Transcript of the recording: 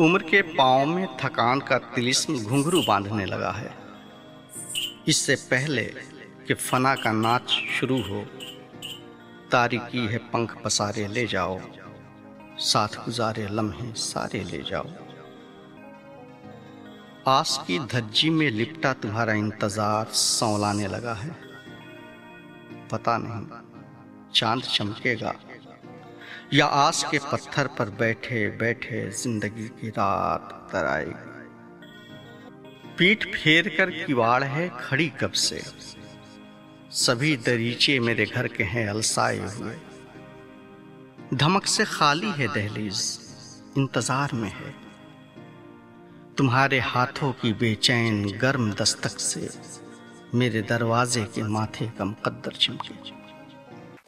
उम्र के पाँव में थकान का तिलिस्म घुंघरू बांधने लगा है। इससे पहले कि फना का नाच शुरू हो तारीकी है पंख पसारे ले जाओ, साथ गुजारे लम्हे सारे ले जाओ। आस की धज्जी में लिपटा तुम्हारा इंतज़ार सौलाने लगा है। पता नहीं, चाँद चमकेगा या आस के पत्थर पर बैठे बैठे ज़िंदगी की रात तर आएगी। पीठ फेर कर किवाड़ है खड़ी कब से? सभी दरीचे मेरे घर के हैं अलसाए हुए। धमक से खाली है दहलीज, इंतज़ार में है। तुम्हारे हाथों की बेचैन गर्म दस्तक से मेरे दरवाजे के माथे का मुकद्दर चमके।